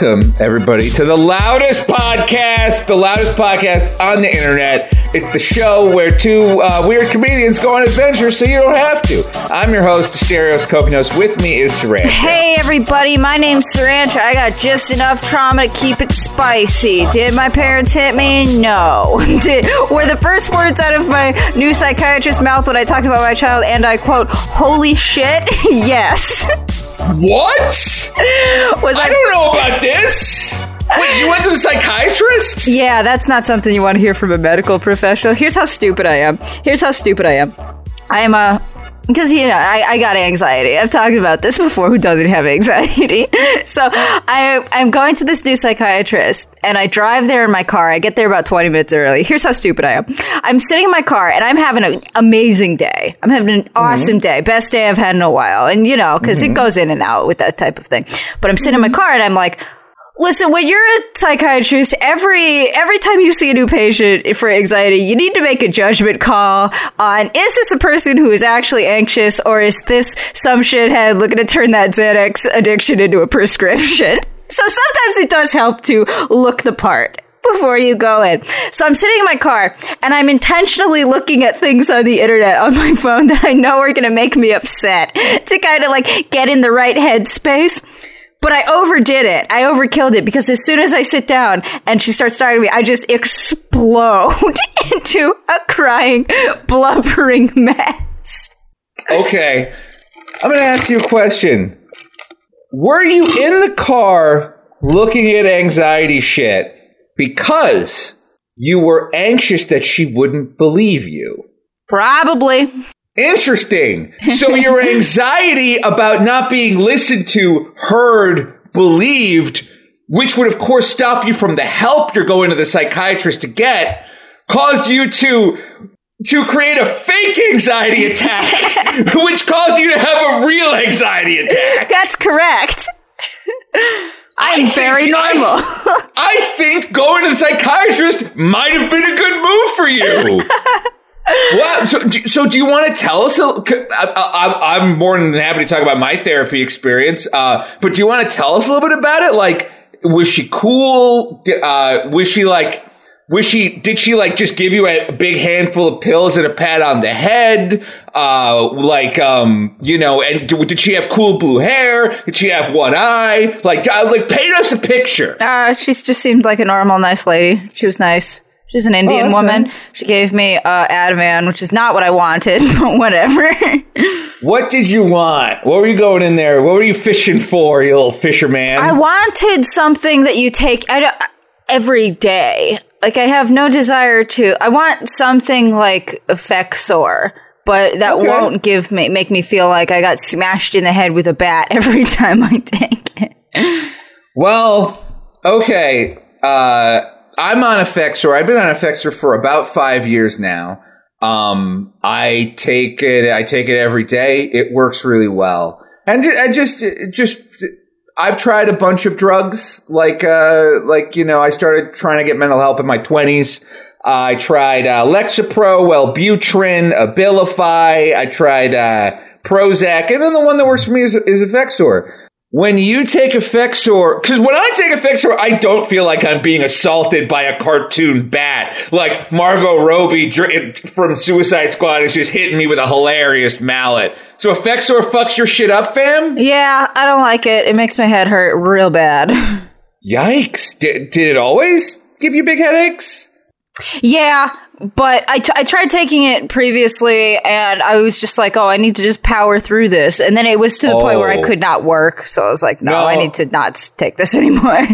Welcome, everybody, to the loudest podcast, the loudest podcast on the internet. It's the show where two uh, weird comedians go on adventures so you don't have to. I'm your host, Asterios Kokinos. With me is Saran. Hey everybody, my name's Sirancha. I got just enough trauma to keep it spicy. Did my parents hit me? No. Did, were the first words out of my new psychiatrist's mouth when I talked about my child, and I quote, holy shit? yes. What? Was I I don't know about this. Wait, you went to the psychiatrist? Yeah, that's not something you want to hear from a medical professional. Here's how stupid I am. Here's how stupid I am. I am a because you know I, I got anxiety. I've talked about this before. Who doesn't have anxiety? so I I'm going to this new psychiatrist, and I drive there in my car. I get there about 20 minutes early. Here's how stupid I am. I'm sitting in my car, and I'm having an amazing day. I'm having an mm-hmm. awesome day, best day I've had in a while. And you know, because it mm-hmm. goes in and out with that type of thing. But I'm sitting in my mm-hmm. car, and I'm like. Listen, when you're a psychiatrist, every every time you see a new patient for anxiety, you need to make a judgment call on is this a person who is actually anxious or is this some shithead looking to turn that Xanax addiction into a prescription? So sometimes it does help to look the part before you go in. So I'm sitting in my car and I'm intentionally looking at things on the internet on my phone that I know are going to make me upset to kind of like get in the right headspace. But I overdid it. I overkilled it because as soon as I sit down and she starts talking to me, I just explode into a crying, blubbering mess. Okay. I'm going to ask you a question. Were you in the car looking at anxiety shit because you were anxious that she wouldn't believe you? Probably. Interesting. So your anxiety about not being listened to, heard, believed, which would of course stop you from the help you're going to the psychiatrist to get, caused you to to create a fake anxiety attack, which caused you to have a real anxiety attack. That's correct. I'm think- very normal. I, I think going to the psychiatrist might have been a good move for you. So, so do you want to tell us? I'm more than happy to talk about my therapy experience. Uh, but do you want to tell us a little bit about it? Like, was she cool? Uh, was she like? Was she? Did she like just give you a big handful of pills and a pat on the head? Uh, like, um, you know, and did she have cool blue hair? Did she have one eye? Like, uh, like, paint us a picture. Uh, she just seemed like a normal, nice lady. She was nice. She's an Indian that's woman. nice. She gave me uh, Ativan, which is not what I wanted, but whatever. What did you want? What were you going in there? What were you fishing for, you little fisherman? I wanted something that you take I don't, every day. Like I have no desire to. I want something like Effexor, but that Okay. won't give me make me feel like I got smashed in the head with a bat every time I take it. well, okay. Uh, I'm on Effexor. I've been on Effexor for about five years now. Um, I take it. I take it every day. It works really well. And I just, just, I've tried a bunch of drugs. Like, uh, like you know, I started trying to get mental help in my twenties. I tried uh, Lexapro, Wellbutrin, Abilify. I tried uh, Prozac, and then the one that works for me is, is Effexor. When you take Effexor, because when I take Effexor, I don't feel like I'm being assaulted by a cartoon bat. Like Margot Robbie from Suicide Squad is just hitting me with a hilarious mallet. So Effexor fucks your shit up, fam? Yeah, I don't like it. It makes my head hurt real bad. Yikes. Did, did it always give you big headaches? Yeah, but I, t- I tried taking it previously and I was just like, oh, I need to just power through this. And then it was to the point where I Oh. could not work. So I was like, no, No. I need to not take this anymore.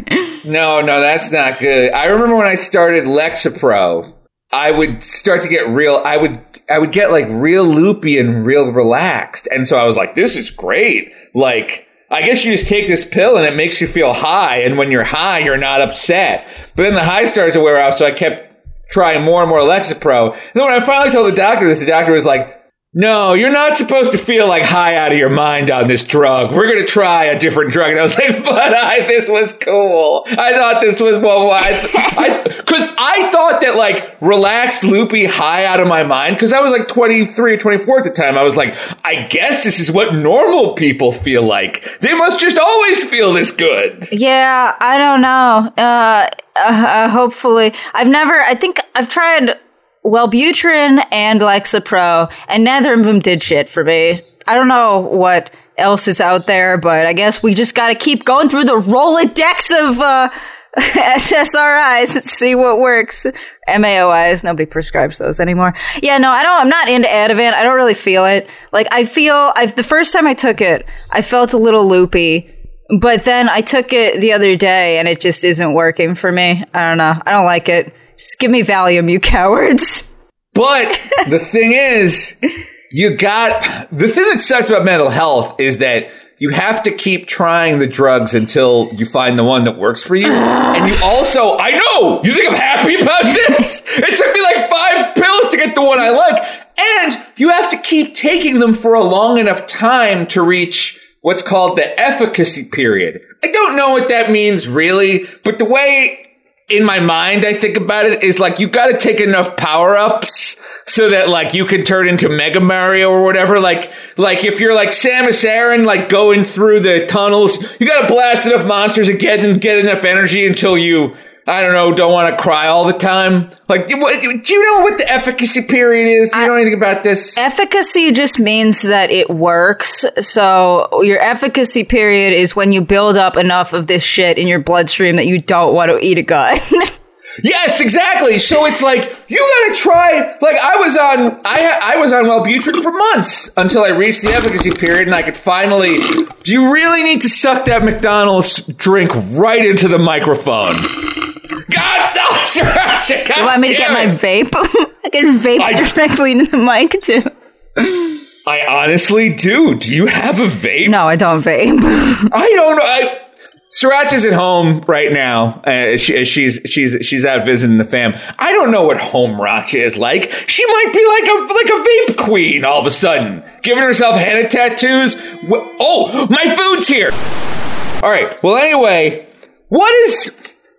No, no, that's not good. I remember when I started Lexapro, I would start to get real. I would, I would get like real loopy and real relaxed, and so I was like, "This is great." Like, I guess you just take this pill and it makes you feel high, and when you're high, you're not upset. But then the high starts to wear off, so I kept trying more and more Lexapro. And then when I finally told the doctor this, the doctor was like, no, you're not supposed to feel like high out of your mind on this drug. We're going to try a different drug. And I was like, but I, this was cool. I thought this was, well, I, because I, I, thought that like relaxed, loopy, high out of my mind, because I was like 23 or 24 at the time. I was like, I guess this is what normal people feel like. They must just always feel this good. Yeah, I don't know. Uh, uh, uh hopefully. I've never, I think I've tried Wellbutrin and Lexapro, and neither of them did shit for me. I don't know what else is out there, but I guess we just got to keep going through the Rolodex of uh, SSRIs and see what works. MAOIs, nobody prescribes those anymore. Yeah, no, I don't. I'm not into Ativan. I don't really feel it. Like I feel, I've the first time I took it, I felt a little loopy. But then I took it the other day and it just isn't working for me. I don't know. I don't like it. Just give me Valium, you cowards. But the thing is, you got the thing that sucks about mental health is that you have to keep trying the drugs until you find the one that works for you. and you also, I know, you think I'm happy about this? it took me like five pills to get the one I like. And you have to keep taking them for a long enough time to reach what's called the efficacy period. I don't know what that means really, but the way in my mind, I think about it is like you got to take enough power ups so that like you can turn into Mega Mario or whatever. Like, like if you're like Samus Aran, like going through the tunnels, you got to blast enough monsters and get and get enough energy until you I don't know, don't want to cry all the time. Like, do you know what the efficacy period is? Do you I, know anything about this? Efficacy just means that it works. So your efficacy period is when you build up enough of this shit in your bloodstream that you don't want to eat a gun. Yes, exactly. So it's like you gotta try. Like I was on, I I was on Wellbutrin for months until I reached the efficacy period, and I could finally. Do you really need to suck that McDonald's drink right into the microphone? God, no, Sirancha, God You want me to get my vape? I can vape I, directly into the mic too. I honestly do. Do you have a vape? No, I don't vape. I don't know. I, Sirancha's at home right now. Uh, she, she's she's she's out visiting the fam. I don't know what home Racha is like. She might be like a like a vape queen all of a sudden, giving herself henna tattoos. Oh, my food's here. All right. Well, anyway, what is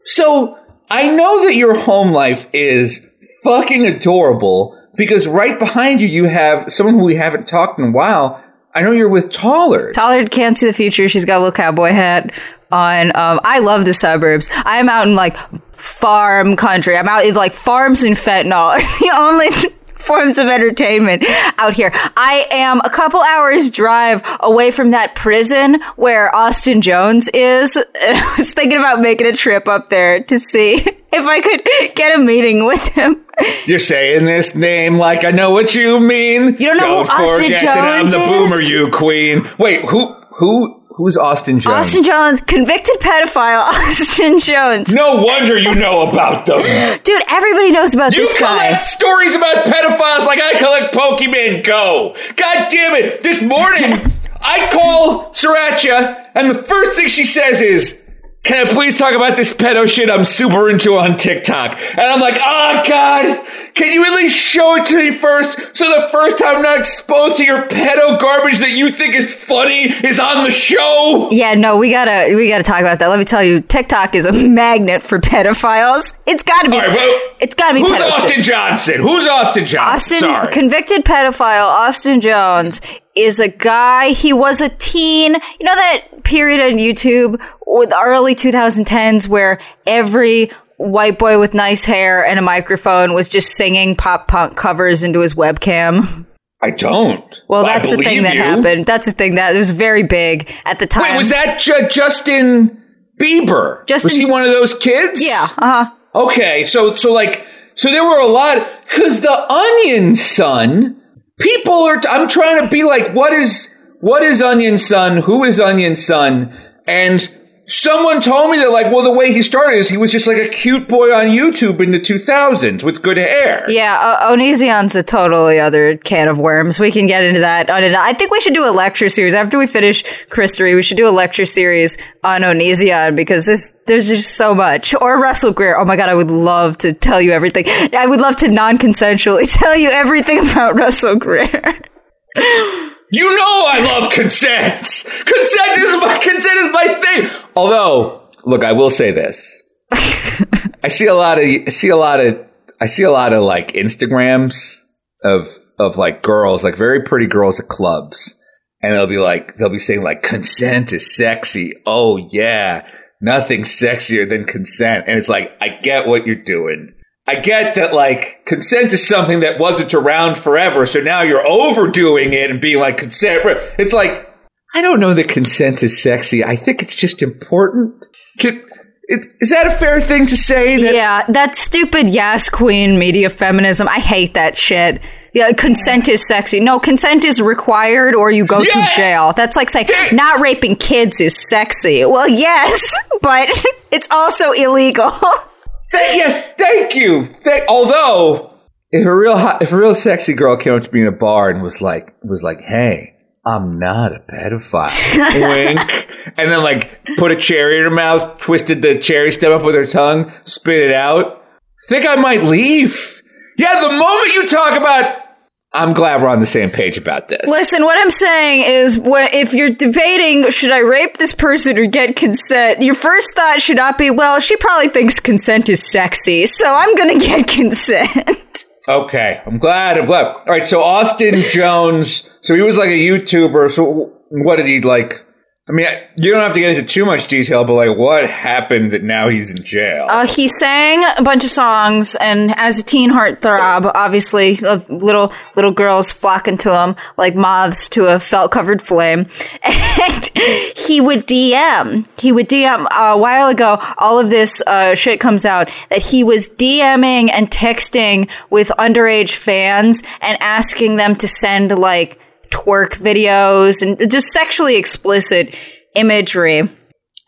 so? I know that your home life is fucking adorable because right behind you, you have someone who we haven't talked in a while. I know you're with Tollard. Tollard can't see the future. She's got a little cowboy hat on. Um, I love the suburbs. I'm out in like farm country. I'm out in like farms and fentanyl. the only forms of entertainment out here. I am a couple hours drive away from that prison where Austin Jones is. And I was thinking about making a trip up there to see if I could get a meeting with him. You're saying this name like I know what you mean. You don't know don't who Austin Jones that I'm the boomer, you queen. Wait, who who Who's Austin Jones? Austin Jones, convicted pedophile Austin Jones. No wonder you know about them. Dude, everybody knows about you this guy. Stories about pedophiles like I collect Pokemon Go. God damn it. This morning, I call Sirancha, and the first thing she says is, can I please talk about this pedo shit I'm super into on TikTok? And I'm like, oh God, can you at least show it to me first so the first time I'm not exposed to your pedo garbage that you think is funny is on the show? Yeah, no, we gotta we gotta talk about that. Let me tell you, TikTok is a magnet for pedophiles. It's gotta be. well, it's gotta be. Who's Austin Johnson? Who's Austin Johnson? Austin, Sorry. convicted pedophile Austin Jones is a guy. He was a teen. You know that period on YouTube, with early 2010s, where every white boy with nice hair and a microphone was just singing pop punk covers into his webcam. I don't. Well, that's the thing that you. happened. That's the thing that was very big at the time. Wait, was that J- Justin Bieber? Justin, was he one of those kids? Yeah. Uh huh. Okay, so so like so there were a lot because the Onision people are. T- I'm trying to be like, what is what is Onision? Who is Onision? And someone told me that like well the way he started is he was just like a cute boy on youtube in the 2000s with good hair. Yeah uh, onision's a totally other can of worms. We can get into that On i think we should do a lecture series. After we finish Christory, we should do a lecture series on onision because this, there's just so much. Or russell greer. Oh my god i would love to tell you everything. I would love to non-consensually tell you everything about russell greer You know I love consent. Consent is my consent is my thing. Although, look, I will say this. I see a lot of I see a lot of I see a lot of like Instagrams of of like girls, like very pretty girls at clubs. And they'll be like they'll be saying like consent is sexy. Oh yeah. Nothing sexier than consent. And it's like, I get what you're doing. I get that like consent is something that wasn't around forever. So now you're overdoing it and being like consent. It's like, I don't know that consent is sexy. I think it's just important. Can, it, is that a fair thing to say? That- yeah, that stupid yes queen media feminism. I hate that shit. Yeah, consent is sexy. No, consent is required or you go Yeah. to jail. That's like saying not raping kids is sexy. Well, yes, but it's also illegal. Th- yes, thank you. Th- although, if a real hot, if a real sexy girl came up to me in a bar and was like was like, "Hey, I'm not a pedophile," wink, and then like put a cherry in her mouth, twisted the cherry stem up with her tongue, spit it out, think I might leave. Yeah, the moment you talk about, I'm glad we're on the same page about this. Listen, what I'm saying is, what, if you're debating should I rape this person or get consent, your first thought should not be, well, she probably thinks consent is sexy, so I'm gonna get consent. Okay, I'm glad. I'm glad. All right, so Austin Jones. So he was like a YouTuber. So what did he like? I mean, you don't have to get into too much detail, but like, what happened that now he's in jail? Uh, he sang a bunch of songs, and as a teen heartthrob, obviously, little little girls flocking to him like moths to a felt covered flame. And he would DM. He would DM uh, a while ago. All of this uh, shit comes out that he was DMing and texting with underage fans and asking them to send like twerk videos and just sexually explicit imagery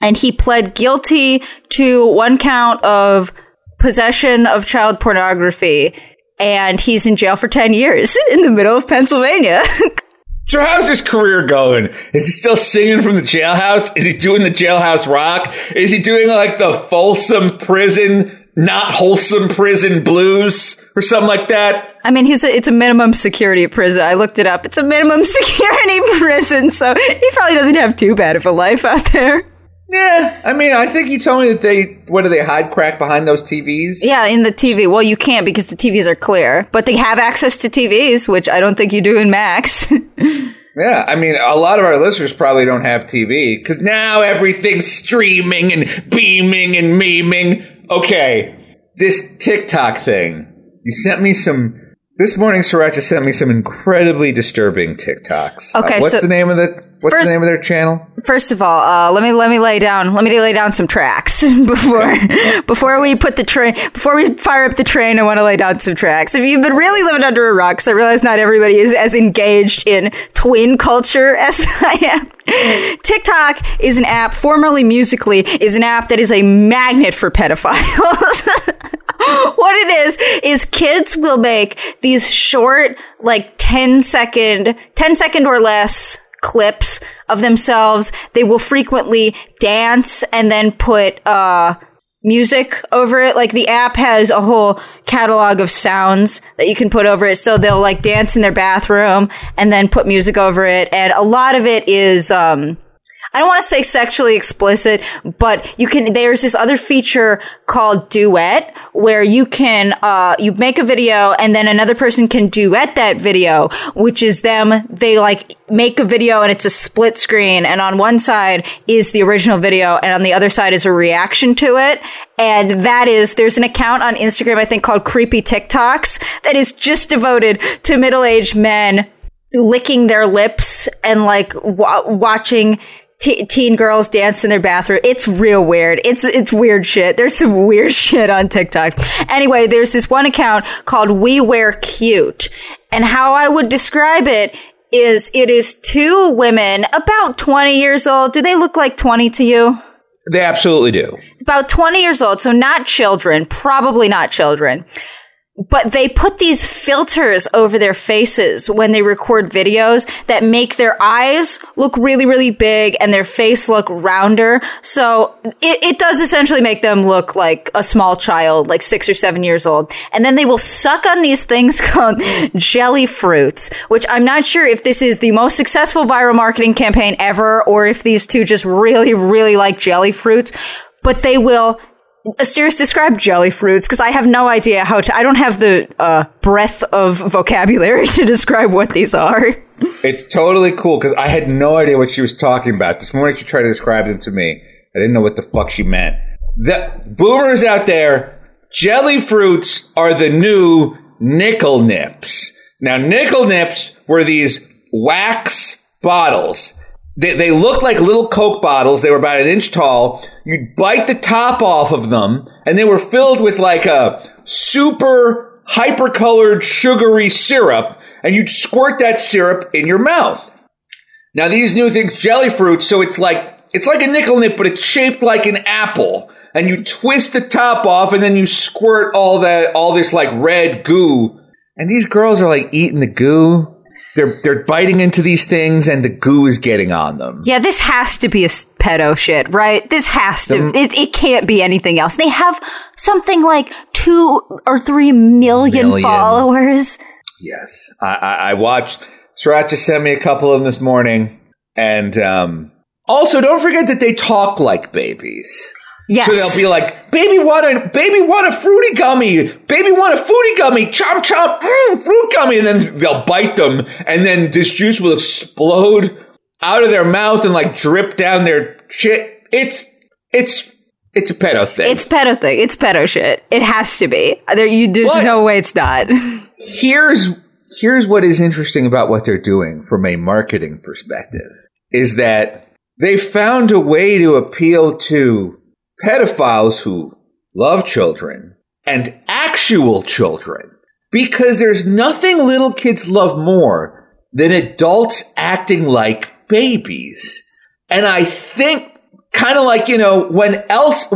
and he pled guilty to one count of possession of child pornography and he's in jail for 10 years in the middle of Pennsylvania. so how's his career going? Is he still singing from the jailhouse? Is he doing the jailhouse rock? Is he doing like the Folsom prison, not wholesome prison blues or something like that? I mean, he's a, it's a minimum security prison. I looked it up. It's a minimum security prison, so he probably doesn't have too bad of a life out there. Yeah, I mean, I think you told me that they what do they hide crack behind those TVs? Yeah, in the TV. Well, you can't because the TVs are clear, but they have access to TVs, which I don't think you do in Max. Yeah, I mean, a lot of our listeners probably don't have TV because now everything's streaming and beaming and memeing. Okay, this TikTok thing. You sent me some. This morning, Sirancha sent me some incredibly disturbing TikToks. Uh, Okay, what's so the name of the What's first- the name of their channel? First of all, uh, let me let me lay down let me lay down some tracks before before we put the train before we fire up the train. I want to lay down some tracks. If you've been really living under a rock, 'cause I realize not everybody is as engaged in twin culture as I am. TikTok is an app, formerly Musically, is an app that is a magnet for pedophiles. what it is is kids will make these short like 10 second 10 second or less clips of themselves. They will frequently dance and then put uh music over it. Like the app has a whole catalog of sounds that you can put over it. So they'll like dance in their bathroom and then put music over it. And a lot of it is um I don't want to say sexually explicit, but you can, there's this other feature called duet where you can, uh, you make a video and then another person can duet that video, which is them, they like make a video and it's a split screen and on one side is the original video and on the other side is a reaction to it. And that is, there's an account on Instagram, I think called Creepy TikToks that is just devoted to middle-aged men licking their lips and like wa watching t- teen girls dance in their bathroom. It's real weird. It's it's weird shit. There's some weird shit on TikTok. Anyway, there's this one account called We Wear Cute, and how I would describe it is it is two women about 20 years old. Do they look like 20 to you? They absolutely do. about 20 years old, so not children, probably not children. But they put these filters over their faces when they record videos that make their eyes look really, really big and their face look rounder. So it, it does essentially make them look like a small child, like six or seven years old. And then they will suck on these things called jelly fruits, which I'm not sure if this is the most successful viral marketing campaign ever or if these two just really, really like jelly fruits. But they will Asterios, describe jelly fruits because I have no idea how to. I don't have the uh, breadth of vocabulary to describe what these are. It's totally cool because I had no idea what she was talking about. This morning she tried to describe them to me. I didn't know what the fuck she meant. The boomers out there, jelly fruits are the new nickel nips. Now, nickel nips were these wax bottles they, they looked like little Coke bottles. They were about an inch tall. You'd bite the top off of them, and they were filled with like a super hyper colored sugary syrup, and you'd squirt that syrup in your mouth. Now these new things, jelly fruit, so it's like it's like a nickel nip, but it's shaped like an apple. And you twist the top off, and then you squirt all that all this like red goo. And these girls are like eating the goo they're they're biting into these things and the goo is getting on them. Yeah, this has to be a pedo shit, right? This has to. The, it, it can't be anything else. They have something like two or three million, million. followers. Yes, I, I, I watched. Sirancha sent me a couple of them this morning, and um, also don't forget that they talk like babies. Yes. So they'll be like, "Baby want a baby want a fruity gummy. Baby want a fruity gummy. Chomp chomp, mm, fruit gummy." And then they'll bite them, and then this juice will explode out of their mouth and like drip down their shit. It's it's it's a pedo thing. It's pedo thing. It's pedo shit. It has to be. There, you, there's but no way it's not. here's here's what is interesting about what they're doing from a marketing perspective is that they found a way to appeal to pedophiles who love children and actual children because there's nothing little kids love more than adults acting like babies. And I think kind of like, you know, when else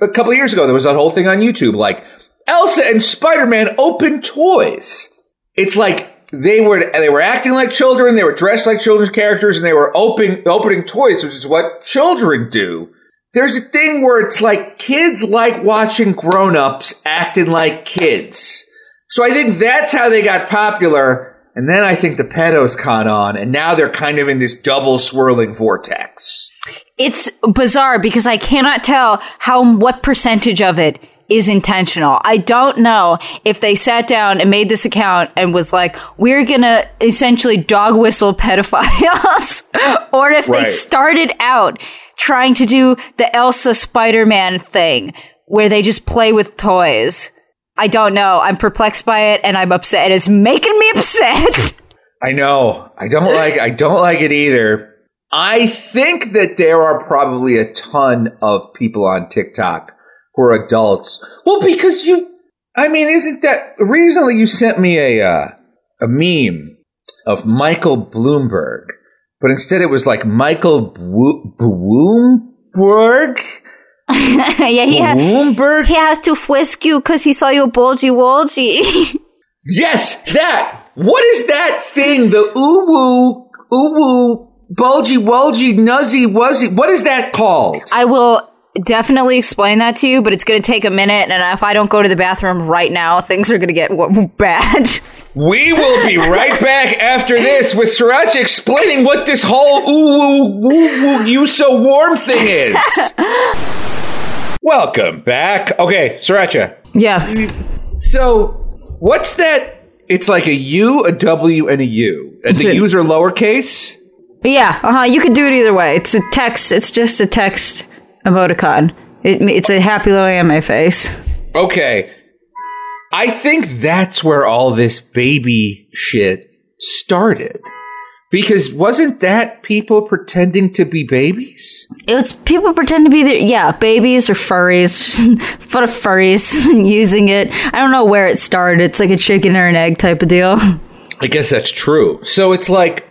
a couple years ago, there was that whole thing on YouTube, like Elsa and Spider-Man open toys. It's like they were, they were acting like children. They were dressed like children's characters and they were opening, opening toys, which is what children do there's a thing where it's like kids like watching grown-ups acting like kids. So I think that's how they got popular. And then I think the pedos caught on, and now they're kind of in this double swirling vortex. It's bizarre because I cannot tell how what percentage of it is intentional. I don't know if they sat down and made this account and was like, we're gonna essentially dog whistle pedophiles, or if right. they started out trying to do the Elsa Spider Man thing where they just play with toys. I don't know. I'm perplexed by it and I'm upset. It's making me upset. I know. I don't like I don't like it either. I think that there are probably a ton of people on TikTok who are adults. Well, because you I mean, isn't that recently you sent me a uh, a meme of Michael Bloomberg but instead it was like Michael Bloomberg. yeah, he, has, Bloomberg? He has to whisk you because he saw you bulgy wolgy. yes, that. What is that thing? The ooh woo, ooh woo, bulgy wulgy, nuzzy wuzzy. What is that called? I will definitely explain that to you, but it's going to take a minute. And if I don't go to the bathroom right now, things are going to get bad. We will be right back after this with Sirancha explaining what this whole ooh woo woo woo you so warm thing is. Welcome back. Okay, Sirancha. Yeah. So, what's that? It's like a U, a W, and a U. And the U's are lowercase? Yeah, uh huh. You could do it either way. It's a text. It's just a text emoticon. It, it's a happy little anime face. Okay. I think that's where all this baby shit started. Because wasn't that people pretending to be babies? It was people pretend to be the, yeah, babies or furries, but of furries using it. I don't know where it started. It's like a chicken or an egg type of deal. I guess that's true. So it's like,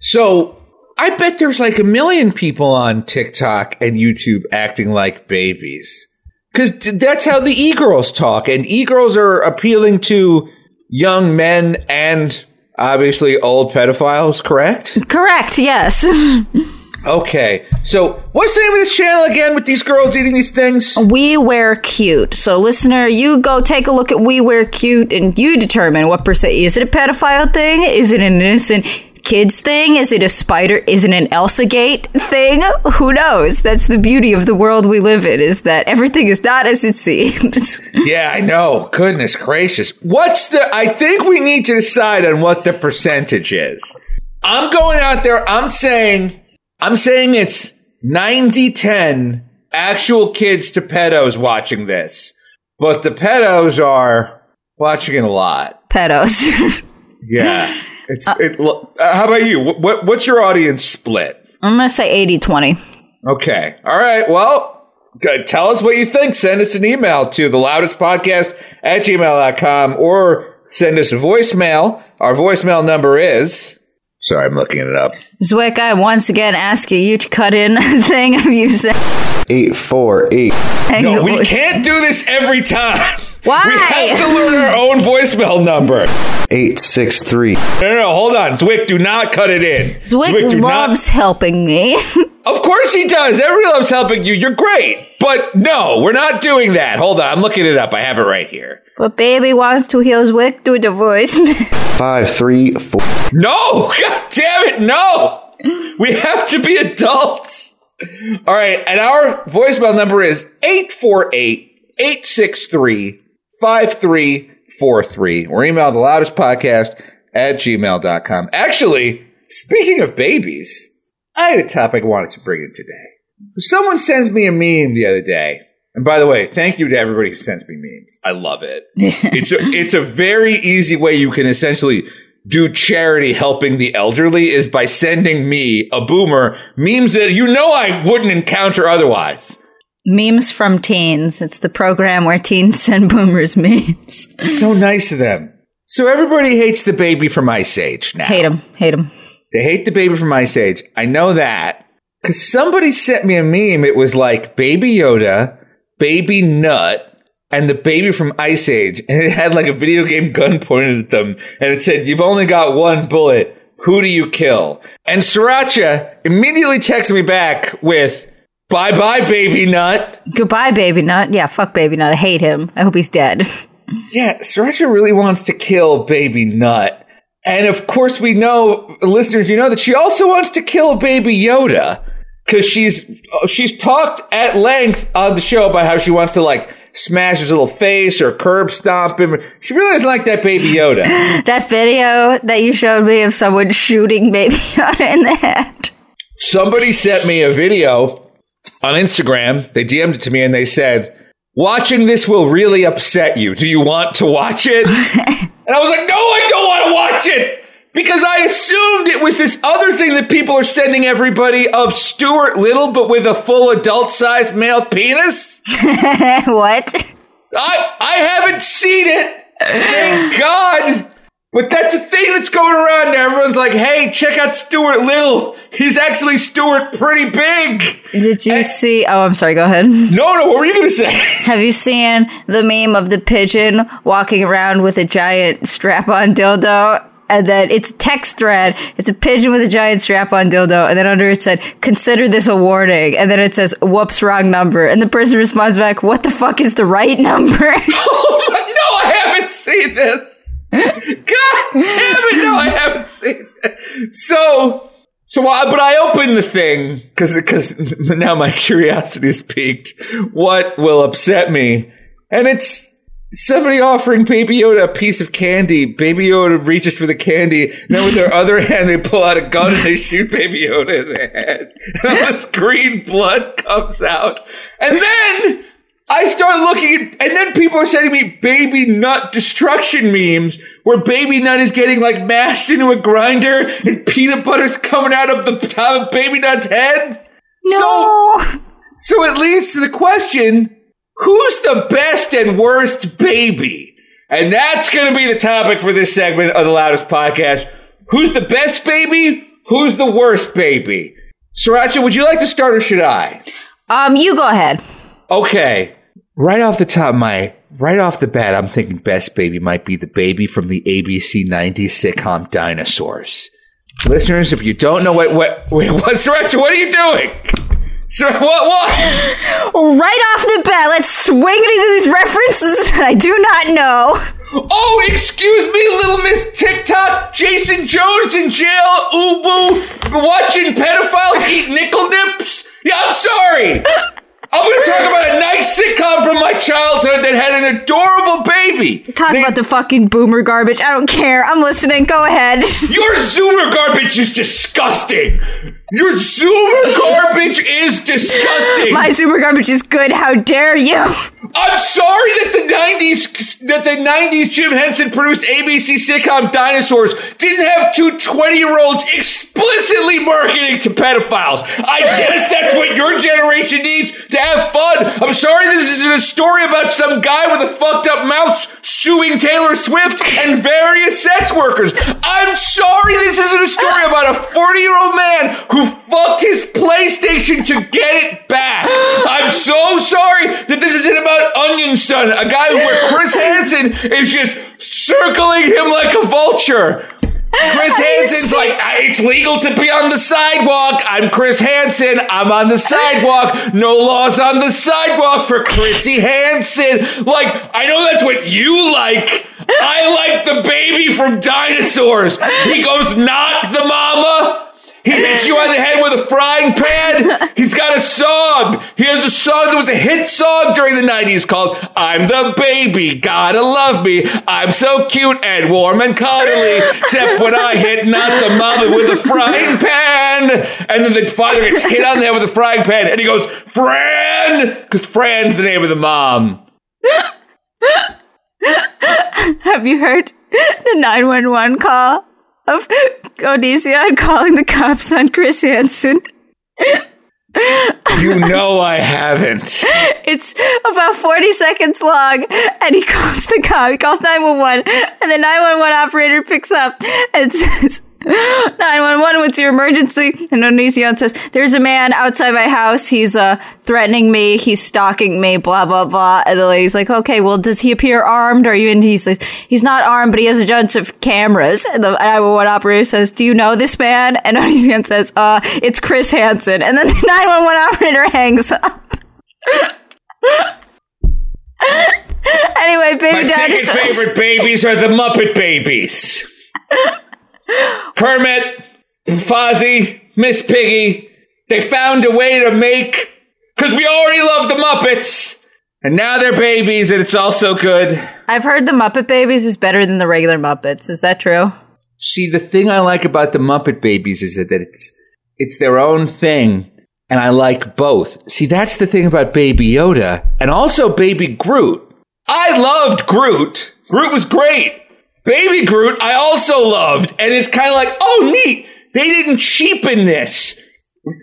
so I bet there's like a million people on TikTok and YouTube acting like babies. Because that's how the e-girls talk. And e-girls are appealing to young men and obviously old pedophiles, correct? Correct, yes. Okay. So what's the name of this channel again with these girls eating these things? we wear cute. So, listener, you go take a look at We Wear Cute and you determine what percent. Is it a pedophile thing? Is it an innocent kids thing? Is it a spider? Is it an Elsa Gate thing? Who knows? That's the beauty of the world we live in, is that everything is not as it seems. Yeah, I know. Goodness gracious. What's the I think we need to decide on what the percentage is. I'm going out there, I'm saying I'm saying it's 90-10 actual kids to pedos watching this. But the pedos are watching it a lot. Pedos. Yeah. It's it uh, how about you? What, what what's your audience split? I'm going to say 80 20. Okay. All right. Well, good. tell us what you think. Send us an email to the loudest podcast at gmail.com or send us a voicemail. Our voicemail number is. Sorry, I'm looking it up. Zwick, I'm once again asking you to cut in a thing of you saying. Eight four eight. No, we voice- can't do this every time. Why? We have to learn our own voicemail number. Eight six three. No, no, no. Hold on. Zwick, do not cut it in. Zwick do not- loves helping me. Of course he does. Everybody loves helping you. You're great. But no, we're not doing that. Hold on. I'm looking it up. I have it right here. but baby wants to hear Zwick do the voice. Five three four. No! God damn it, no! We have to be adults. All right, and our voicemail number is 848 863 5343. Or email the loudest podcast at gmail.com. Actually, speaking of babies, I had a topic I wanted to bring in today. Someone sends me a meme the other day. And by the way, thank you to everybody who sends me memes. I love it. it's a, it's a very easy way you can essentially do charity helping the elderly is by sending me a boomer memes that you know I wouldn't encounter otherwise. Memes from teens. It's the program where teens send boomers memes. So nice of them. So everybody hates the baby from Ice Age now. hate him. Hate him. They hate the baby from Ice Age. I know that because somebody sent me a meme. It was like Baby Yoda, Baby Nut, and the baby from Ice Age, and it had like a video game gun pointed at them, and it said, "You've only got one bullet. Who do you kill?" And Sirancha immediately texted me back with, "Bye bye, Baby Nut." Goodbye, Baby Nut. Yeah, fuck Baby Nut. I hate him. I hope he's dead. Yeah, Sirancha really wants to kill Baby Nut. And of course, we know, listeners, you know that she also wants to kill Baby Yoda because she's uh, she's talked at length on the show about how she wants to like smash his little face or curb stomp him. She really doesn't like that Baby Yoda. That video that you showed me of someone shooting Baby Yoda in the head. Somebody sent me a video on Instagram. They DM'd it to me and they said, "Watching this will really upset you. Do you want to watch it?" And I was like, no, I don't want to watch it because I assumed it was this other thing that people are sending everybody of Stuart Little, but with a full adult sized male penis. what? I, I haven't seen it. Thank God. But that's a thing that's going around now. Everyone's like, hey, check out Stuart Little. He's actually Stuart pretty big. Did you see? Oh, I'm sorry. Go ahead. No, no, what were you going to say? Have you seen the meme of the pigeon walking around with a giant strap-on dildo? And then it's a text thread. It's a pigeon with a giant strap-on dildo, and then under it said, "Consider this a warning." And then it says, "Whoops, wrong number." And the person responds back, "What the fuck is the right number?" No, I haven't seen this. God damn it! No, I haven't seen it. So, so, I, but I opened the thing because because now my curiosity is piqued. What will upset me? And it's somebody offering Baby Yoda a piece of candy. Baby Yoda reaches for the candy. And then with their other hand, they pull out a gun and they shoot Baby Yoda in the head. And all this green blood comes out. And then I start looking at, and then people are sending me baby nut destruction memes where baby nut is getting like mashed into a grinder and peanut butter's coming out of the top of baby nut's head. So, no. so it leads to the question, who's the best and worst baby? And that's going to be the topic for this segment of the loudest podcast. Who's the best baby? Who's the worst baby? Sirancha, would you like to start or should I? Um, you go ahead. Okay. Right off the top of my right off the bat, I'm thinking best baby might be the baby from the ABC '90s sitcom Dinosaurs. Listeners, if you don't know what what wait, what's Rachel, what are you doing? So what what? Right off the bat, let's swing into these references that I do not know. Oh, excuse me, little Miss TikTok. Jason Jones in jail. Ubu watching pedophile eat nickel nips. Yeah, I'm sorry. I'm going to talk about a nice sitcom from my childhood that had an adorable baby. Talk about the fucking boomer garbage. I don't care. I'm listening. Go ahead. Your Zoomer garbage is disgusting. Your Zoomer garbage is disgusting. My Zoomer garbage is good. How dare you? I'm sorry that the '90s that the '90s Jim Henson produced ABC sitcom Dinosaurs didn't have two 20 year olds explicitly marketing to pedophiles. I guess that's what your generation needs to have fun. I'm sorry this isn't a story about some guy with a fucked up mouth suing Taylor Swift and various sex workers. I'm sorry this isn't a story about a 40 year old man who fucked his PlayStation to get it back. I'm so sorry that this isn't about Onision, a guy where Chris Hansen is just circling him like a vulture. Chris Hansen's like, ah, it's legal to be on the sidewalk. I'm Chris Hansen. I'm on the sidewalk. No laws on the sidewalk for Chrissy Hansen. Like, I know that's what you like. I like the baby from Dinosaurs. He goes, not the mama. He hits you on the head with a frying pan. He's got a song. He has a song that was a hit song during the 90s called I'm the Baby, Gotta Love Me. I'm so cute and warm and cuddly. Except when I hit not the mama with a frying pan. And then the father gets hit on the head with a frying pan and he goes, Fran! Because Fran's the name of the mom. Have you heard the 911 call of Onision calling the cops on Chris Hansen? You know I haven't. It's about 40 seconds long, and he calls the cop. He calls 911, and the 911 operator picks up, and says, 911, what's your emergency? And Onision says, There's a man outside my house. He's uh, threatening me. He's stalking me, blah, blah, blah. And the lady's like, Okay, well, does he appear armed? Are you in? He's like, He's not armed, but he has a bunch of cameras. And the 911 operator says, Do you know this man? And Onision says, Uh, it's Chris Hansen. And then the 911 operator hangs up. anyway, baby My dinosaurs. second favorite babies are the Muppet Babies. Kermit, Fozzie, Miss Piggy. They found a way to make, because we already love the Muppets. And now they're babies, and it's also good. I've heard the Muppet Babies is better than the regular Muppets. Is that true? See, the thing I like about the Muppet Babies is that, that it's it's their own thing, and I like both. See, that's the thing about Baby Yoda, and also Baby Groot. I loved Groot. Groot was great. Baby Groot, I also loved, and it's kind of like, oh, neat. They didn't cheapen this.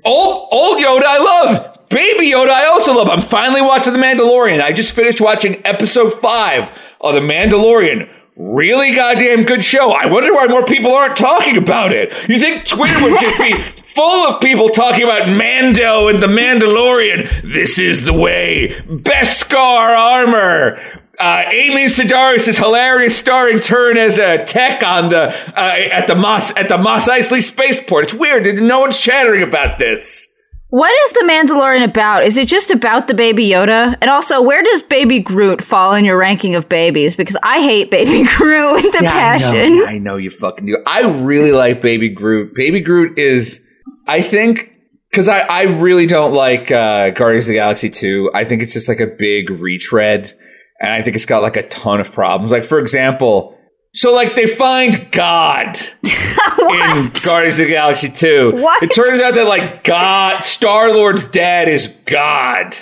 Old old Yoda, I love. Baby Yoda, I also love. I'm finally watching The Mandalorian. I just finished watching episode five of The Mandalorian. Really goddamn good show. I wonder why more people aren't talking about it. You think Twitter would just be full of people talking about Mando and The Mandalorian? This is the way. Beskar armor. Uh, Amy Sedaris' hilarious starring turn as a tech on the uh, at the Moss at the Mos Eisley spaceport. It's weird. No one's chattering about this. What is the Mandalorian about? Is it just about the baby Yoda? And also, where does baby Groot fall in your ranking of babies? Because I hate baby Groot with a Yeah, passion. I know, I know you fucking do. I really like Baby Groot. Baby Groot is, I think, because I, I really don't like uh, Guardians of the Galaxy 2. I think it's just like a big retread. And I think it's got like a ton of problems. Like, for example, so like they find God in Guardians of the Galaxy 2. What? It turns out that like God, Star Lord's dad is God.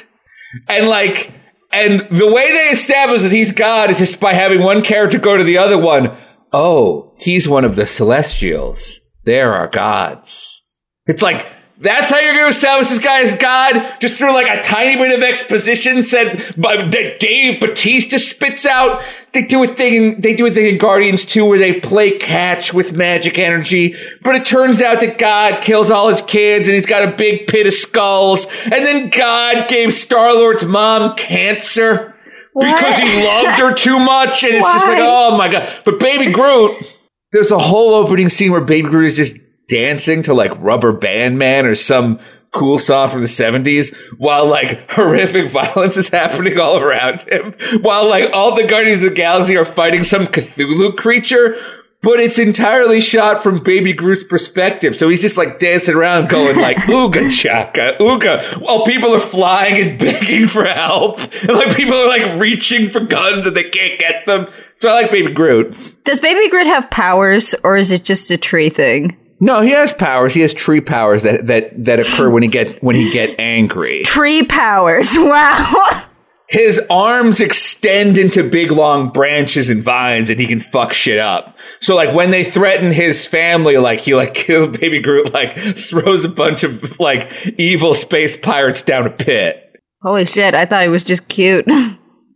And like, and the way they establish that he's God is just by having one character go to the other one. Oh, he's one of the Celestials. There are gods. It's like That's how you're going to establish this guy as God? Just through like a tiny bit of exposition said that Dave Batista spits out. They do a thing. They do a thing in Guardians 2 where they play catch with magic energy. But it turns out that God kills all his kids and he's got a big pit of skulls. And then God gave Star Lord's mom cancer because he loved her too much. And it's just like, oh my god. But Baby Groot, there's a whole opening scene where Baby Groot is just dancing to like Rubber Band Man or some cool song from the 70s while like horrific violence is happening all around him. While like all the Guardians of the Galaxy are fighting some Cthulhu creature. But it's entirely shot from Baby Groot's perspective. So he's just like dancing around going like, ooga chaka, ooga. While people are flying and begging for help. And like people are like reaching for guns and they can't get them. So I like Baby Groot. Does Baby Groot have powers, or is it just a tree thing? No, he has powers. He has tree powers that that that occur when he get when he get angry. Tree powers. Wow. His arms extend into big long branches and vines, and he can fuck shit up. So like when they threaten his family, like he like kill baby Groot, like throws a bunch of like evil space pirates down a pit. Holy shit! I thought he was just cute.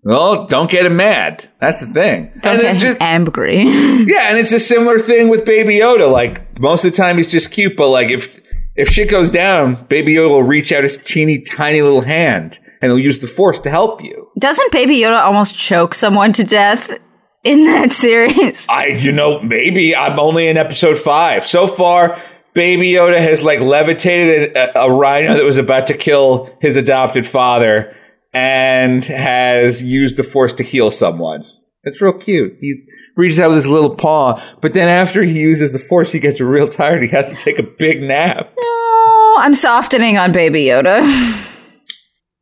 Well, don't get him mad. That's the thing. Don't and get just angry. Yeah, and it's a similar thing with Baby Yoda. Like most of the time, he's just cute, but like if if shit goes down, Baby Yoda will reach out his teeny tiny little hand and he'll use the Force to help you. Doesn't Baby Yoda almost choke someone to death in that series? I, you know, maybe I'm only in episode five so far. Baby Yoda has like levitated a, a rhino that was about to kill his adopted father and has used the Force to heal someone. It's real cute. He reaches out with his little paw, but then after he uses the Force, he gets real tired. He has to take a big nap. Oh, I'm softening on Baby Yoda.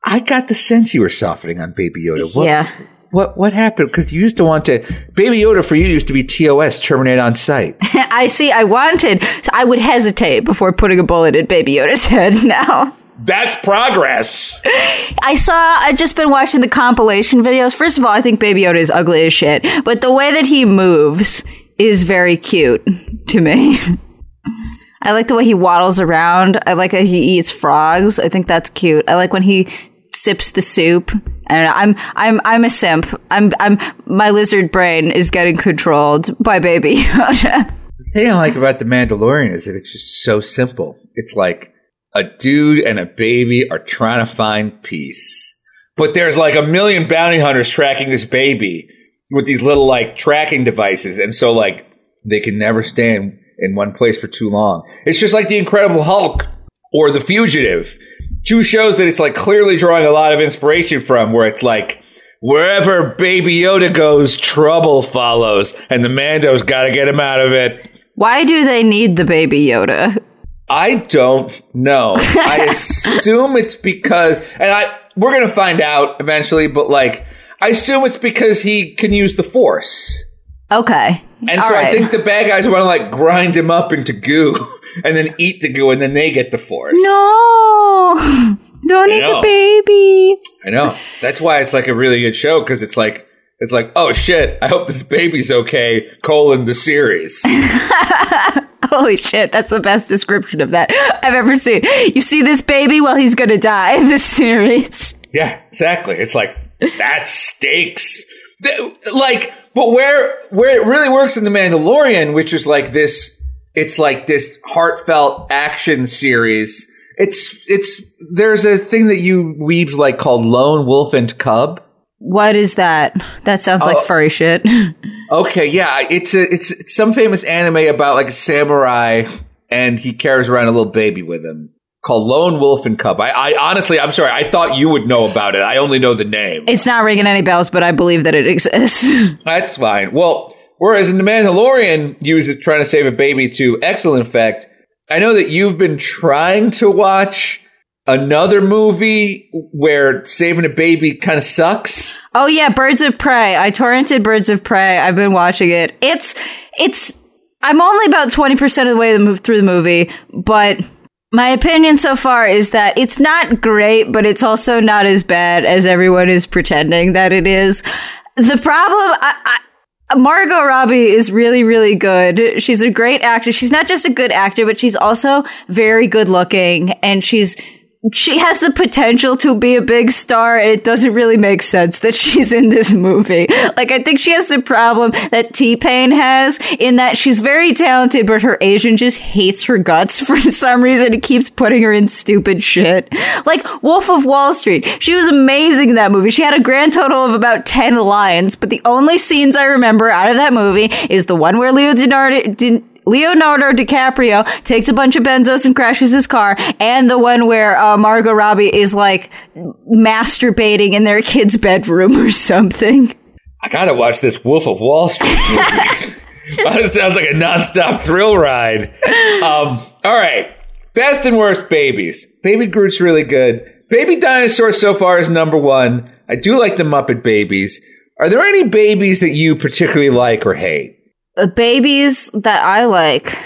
I got the sense you were softening on Baby Yoda. What, yeah. What what happened? Because you used to want to. Baby Yoda for you used to be TOS, terminate on sight. I see. I wanted. So I would hesitate before putting a bullet in Baby Yoda's head. Now That's progress. I saw. I've just been watching the compilation videos. First of all, I think Baby Yoda is ugly as shit, but the way that he moves is very cute to me. I like the way he waddles around. I like how he eats frogs. I think that's cute. I like when he sips the soup. And I'm I'm I'm a simp. I'm I'm my lizard brain is getting controlled by Baby Yoda. The thing I like about The Mandalorian is that it's just so simple. It's like a dude and a baby are trying to find peace. But there's like a million bounty hunters tracking this baby with these little like tracking devices. And so like they can never stay in, in one place for too long. It's just like The Incredible Hulk or The Fugitive. Two shows that it's like clearly drawing a lot of inspiration from where it's like wherever baby Yoda goes, trouble follows. And the Mando's gotta get him out of it. Why do they need the Baby Yoda? I don't know. I assume it's because, and I we're gonna find out eventually, but like I assume it's because he can use the Force, Okay. and All so I think the bad guys want to like grind him up into goo, and then eat the goo, and then they get the Force. No, don't eat know. the baby. I know. That's why it's like a really good show because it's like it's like oh shit, I hope this baby's okay. Colon the series. Holy shit, that's the best description of that I've ever seen. You see this baby? Well, he's gonna die in this series. Yeah, exactly. It's like that stakes. Like, but where where it really works in the Mandalorian, which is like this, it's like this heartfelt action series. It's it's there's a thing that you weebs like called Lone Wolf and Cub. What is that? That sounds like Oh. furry shit. Okay, yeah, it's a it's, it's some famous anime about like a samurai and he carries around a little baby with him called Lone Wolf and Cub. I, I honestly, I'm sorry, I thought you would know about it. I only know the name. it's not ringing any bells, but I believe that it exists. That's fine. Well, whereas in The Mandalorian uses trying to save a baby to excellent effect, I know that you've been trying to watch another movie where saving a baby kind of sucks. oh yeah, Birds of Prey. I torrented Birds of Prey. I've been watching it. It's it's. I'm only about twenty percent of the way through the movie, but my opinion so far is that it's not great, but it's also not as bad as everyone is pretending that it is. The problem, I, I, Margot Robbie is really, really good. She's a great actor. She's not just a good actor, but she's also very good looking and she's she has the potential to be a big star and it doesn't really make sense that she's in this movie. Like I think she has the problem that T-Pain has in that she's very talented but her Asian just hates her guts for some reason it keeps putting her in stupid shit. Like Wolf of Wall Street. She was amazing in that movie. She had a grand total of about 10 lines, but the only scenes I remember out of that movie is the one where Leo Leonardo Leonardo DiCaprio takes a bunch of benzos and crashes his car, and the one where uh, Margot Robbie is like masturbating in their kid's bedroom or something. I gotta watch this Wolf of Wall Street movie. it sounds like a nonstop thrill ride. Um, all right, best and worst babies. Baby Groot's really good. Baby Dinosaur so far is number one. I do like the Muppet Babies. Are there any babies that you particularly like or hate? The babies that I like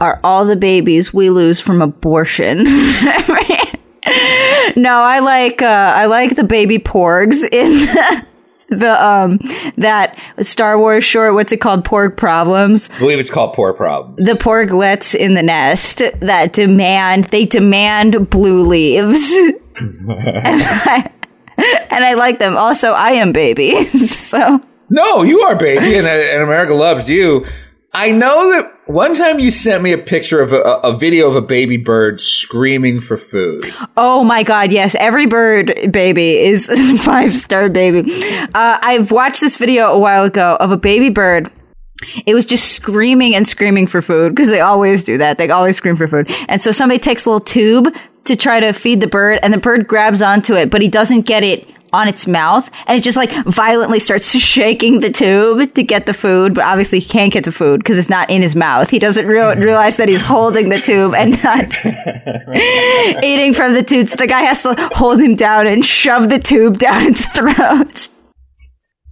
are all the babies we lose from abortion. no, I like uh, I like the baby porgs in the, the um that Star Wars short. What's it called? Porg problems. I believe it's called Porg problems. The porglets in the nest that demand they demand blue leaves. and, I, and I like them. Also, I am baby, so. No, you are baby, and, and America loves you. I know that one time you sent me a picture of a, a video of a baby bird screaming for food. Oh my god, yes. Every bird baby is five star baby. Uh, I've watched this video a while ago of a baby bird. It was just screaming and screaming for food because they always do that. They always scream for food. And so somebody takes a little tube to try to feed the bird and the bird grabs onto it, but he doesn't get it on its mouth and it just like violently starts shaking the tube to get the food, but obviously he can't get the food because it's not in his mouth. He doesn't re- realize that he's holding the tube and not eating from the tube. So the guy has to hold him down and shove the tube down its throat.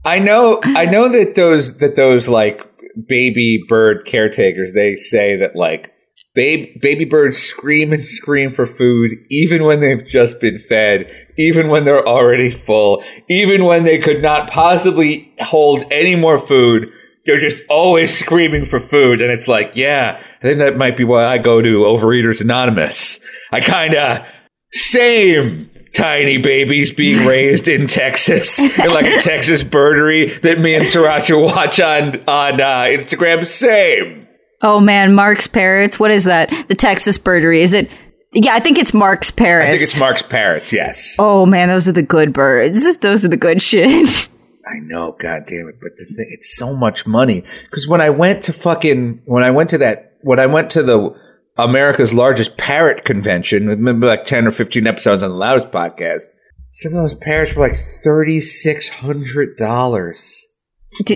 I know, I know that those, that those like baby bird caretakers, they say that like baby, baby birds scream and scream for food even when they've just been fed even when they're already full, even when they could not possibly hold any more food. They're just always screaming for food. And it's like, yeah, I think that might be why I go to Overeaters Anonymous. I kind of, same tiny babies being raised in Texas in like a Texas birdery that me and Sirancha watch on, on uh, Instagram. Same. Oh man, Mark's Parrots. What is that? The Texas birdery. Is it yeah, I think it's Mark's parrots. I think it's Mark's parrots. Yes. Oh man, those are the good birds. Those are the good shit. I know, god damn it, but thing, it's so much money. Because when I went to fucking when I went to that when I went to the America's largest parrot convention, remember like ten or fifteen episodes on the Loudest podcast. Some of those parrots were like thirty six hundred dollars.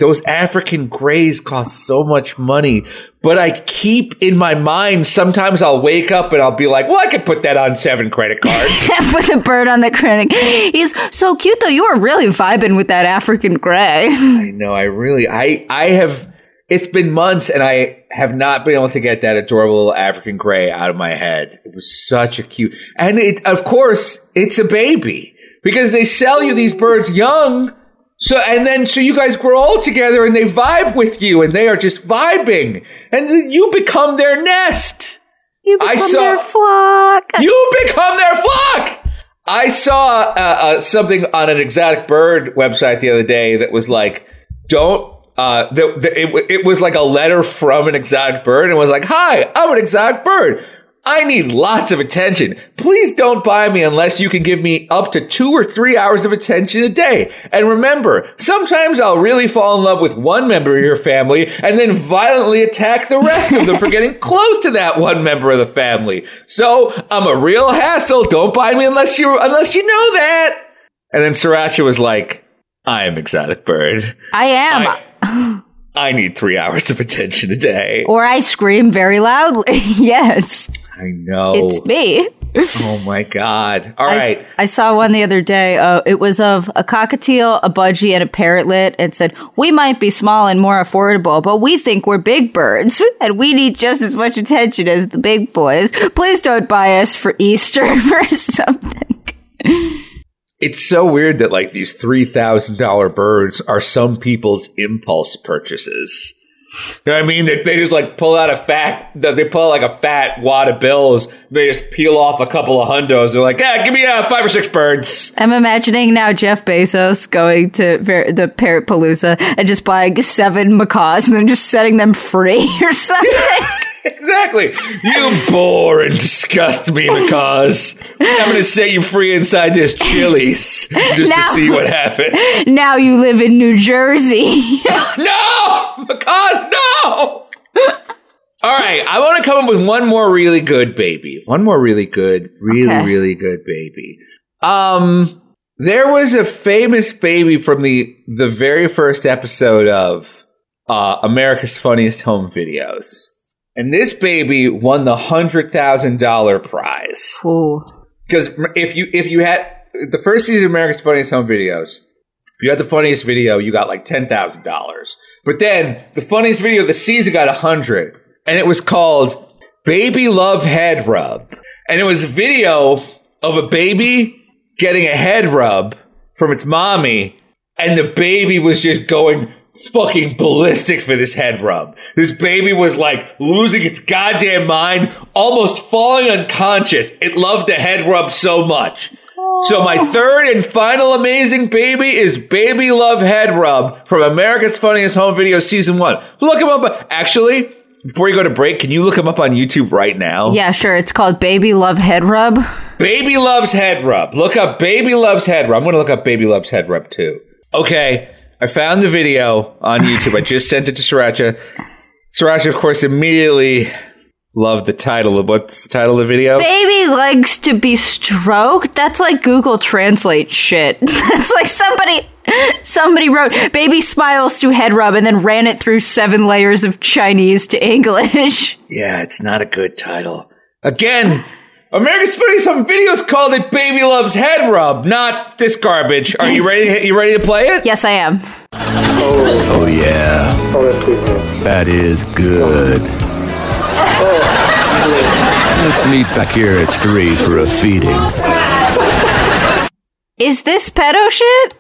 Those African grays cost so much money, but I keep in my mind. Sometimes I'll wake up and I'll be like, "Well, I could put that on seven credit cards." Put the bird on the credit. He's so cute, though. You are really vibing with that African gray. I know. I really. I. I have. It's been months, and I have not been able to get that adorable little African gray out of my head. It was such a cute, and it. Of course, it's a baby because they sell you these birds young so and then so you guys grow all together and they vibe with you and they are just vibing and you become their nest. You become I saw, their flock. You become their flock. I saw uh, uh, something on an exotic bird website the other day that was like, "Don't." Uh, the, the, it, it was like a letter from an exotic bird, and it was like, "Hi, I'm an exotic bird. I need lots of attention. Please don't buy me unless you can give me up to two or three hours of attention a day. And remember, sometimes I'll really fall in love with one member of your family and then violently attack the rest of them for getting close to that one member of the family. So I'm a real hassle. Don't buy me unless you unless you know that. And then Sirancha was like, I am exotic bird. I am. I- I need three hours of attention a day. Or I scream very loudly. yes. I know. It's me. oh my God. All right. I, I, saw one the other day. Uh, it was of a cockatiel, a budgie, and a parrotlet. And said, We might be small and more affordable, but we think we're big birds and we need just as much attention as the big boys. Please don't buy us for Easter or something. It's so weird that like these three thousand dollar birds are some people's impulse purchases. You know what I mean? They, they just like pull out a fat, they pull out like a fat wad of bills. They just peel off a couple of hundos. They're like, yeah, give me uh, five or six birds. I'm imagining now Jeff Bezos going to ver- the Parrot Palooza and just buying seven macaws and then just setting them free or something. Exactly. You bore and disgust me, macaws. I'm going to set you free inside this Chili's just Now- to see what happens. now you live in New Jersey. No! Macaws, no! All right, I want to come up with one more really good baby. One more really good, really, Okay. really good baby. Um, there was a famous baby from the the very first episode of uh, America's Funniest Home Videos, and this baby won the hundred thousand dollar prize. Because if you if you had the first season of America's Funniest Home Videos, if you had the funniest video, you got like ten thousand dollars. But then the funniest video of the season got a hundred, and it was called "Baby Love Head Rub," and it was a video of a baby getting a head rub from its mommy, and the baby was just going fucking ballistic for this head rub. This baby was like losing its goddamn mind, almost falling unconscious. It loved the head rub so much. So my third and final amazing baby is Baby Love Head Rub from America's Funniest Home Video Season 1. Look him up. Actually, before you go to break, can you look him up on YouTube right now? Yeah, sure. It's called Baby Love Head Rub. Baby Loves Head Rub. Look up Baby Loves Head Rub. I'm going to look up Baby Loves Head Rub too. Okay, I found the video on YouTube. I just sent it to Sirancha. Sirancha, of course, immediately loved the title of what's the title of the video? Baby likes to be stroked. That's like Google Translate shit. That's like somebody somebody wrote baby smiles to head rub and then ran it through seven layers of Chinese to English. Yeah, it's not a good title. Again, America's Funniest Home Videos called it Baby Loves Head Rub, not this garbage. Are you ready? You ready to play it? Yes, I am. Oh, oh yeah. Oh, That is stupid. That is good. Let's meet back here at three for a feeding. Is this pedo shit?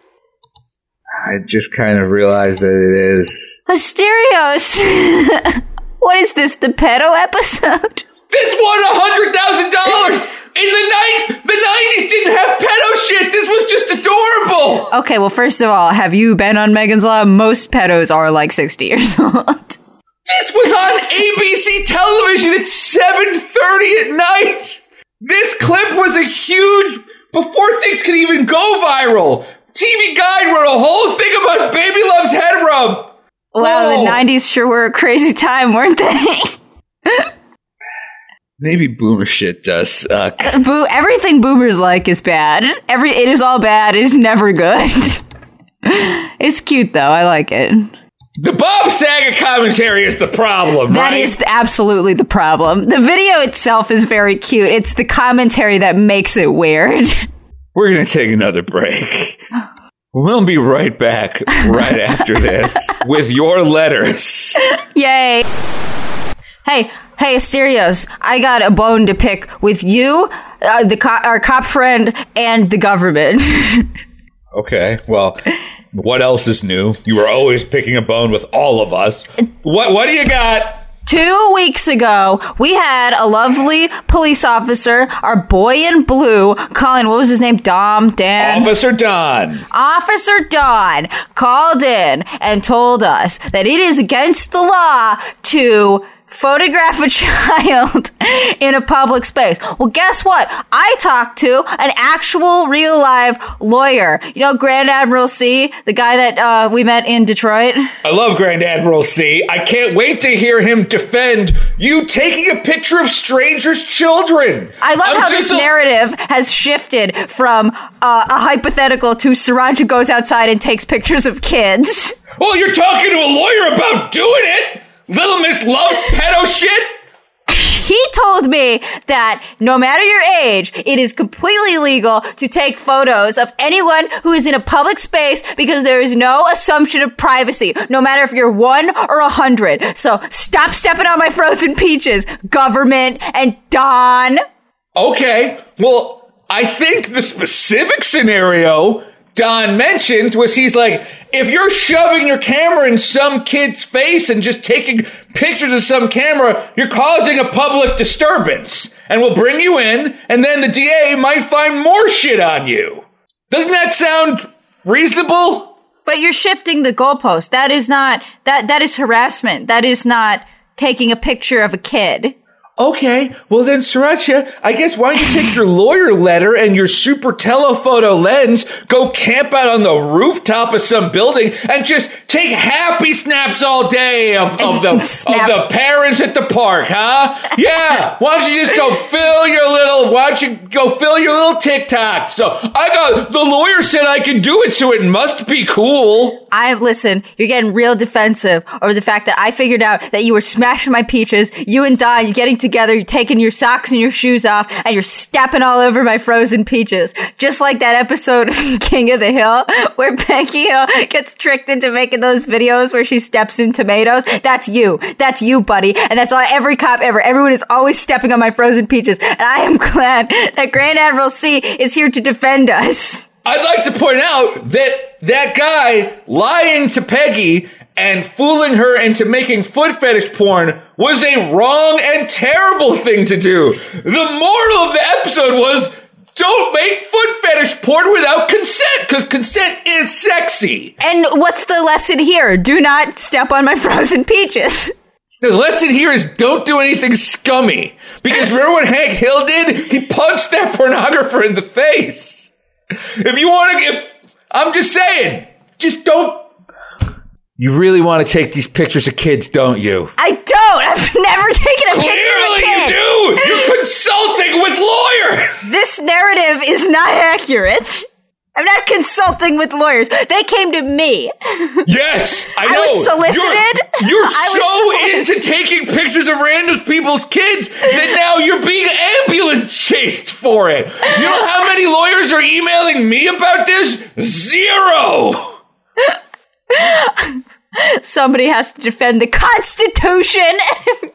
I just kind of realized that it is. Asterios. what is this? The pedo episode? This won a hundred thousand dollars in the night. The nineties didn't have pedo shit. This was just adorable. Okay, well, first of all, have you been on Megan's Law? Most pedos are like 60 years old. This was on ABC television at seven thirty at night. This clip was a huge before things could even go viral. TV Guide wrote a whole thing about Baby Loves Head Rub. Wow, Whoa. the 90s sure were a crazy time, weren't they? Maybe boomer shit does uh, suck. Boo, everything boomers like is bad. Every it is all bad. It is never good. it's cute though. I like it. The Bob Saget commentary is the problem, That right? is absolutely the problem. The video itself is very cute. It's the commentary that makes it weird. We're going to take another break. We'll be right back right after this with your letters. Yay. Hey, hey, Asterios, I got a bone to pick with you, uh, the co- our cop friend, and the government. Okay, well, what else is new? You were always picking a bone with all of us. What what do you got? Two weeks ago, we had a lovely police officer, our boy in blue, calling, what was his name? Dom, Dan? Officer Don. Officer Don called in and told us that it is against the law to photograph a child in a public space. Well, guess what? I talked to an actual real live lawyer. You know, Grand Admiral C, the guy that uh, we met in Detroit? I love Grand Admiral C. I can't wait to hear him defend you taking a picture of strangers' children. I love I'm how this a- narrative has shifted from uh, a hypothetical to Sirancha goes outside and takes pictures of kids. Well, you're talking to a lawyer about doing it. Little Miss loves pedo shit. He told me that no matter your age, it is completely legal to take photos of anyone who is in a public space because there is no assumption of privacy, no matter if you're one or a hundred. So stop stepping on my frozen peaches, government and Don. Okay, well, I think the specific scenario Don mentioned was he's like, if you're shoving your camera in some kid's face and just taking pictures of some camera, you're causing a public disturbance and we'll bring you in and then the DA might find more shit on you. Doesn't that sound reasonable? But you're shifting the goalpost. That is not that that is harassment. That is not taking a picture of a kid. Okay, well then, Sirancha, I guess why don't you take your lawyer letter and your super telephoto lens, go camp out on the rooftop of some building, and just take happy snaps all day of, of the Snap. of the parents at the park, huh? Yeah. Why don't you just go fill your little? Why don't you go fill your little TikTok? So I got the lawyer said I could do it, so it must be cool. I have listen, you're getting real defensive over the fact that I figured out that you were smashing my peaches. You and Don, you're getting together, you're taking your socks and your shoes off, and you're stepping all over my frozen peaches. Just like that episode of King of the Hill where Peggy Hill gets tricked into making those videos where she steps in tomatoes. That's you. That's you, buddy. And that's all every cop ever. Everyone is always stepping on my frozen peaches. And I am glad that Grand Admiral C is here to defend us. I'd like to point out that that guy lying to Peggy and fooling her into making foot fetish porn was a wrong and terrible thing to do. The moral of the episode was don't make foot fetish porn without consent because consent is sexy. And what's the lesson here? Do not step on my frozen peaches. The lesson here is don't do anything scummy. Because remember what Hank Hill did? He punched that pornographer in the face. If you want to get, I'm just saying, just don't. You really want to take these pictures of kids, don't you? I don't. I've never taken a picture of a Clearly kid. you do! You're consulting with lawyers! This narrative is not accurate. I'm not consulting with lawyers. They came to me. Yes, I I know. was solicited. You're, you're I was so into taking pictures of random people's kids that now you're being ambulance chased for it. You know how many lawyers are emailing me about this? Zero. Somebody has to defend the Constitution.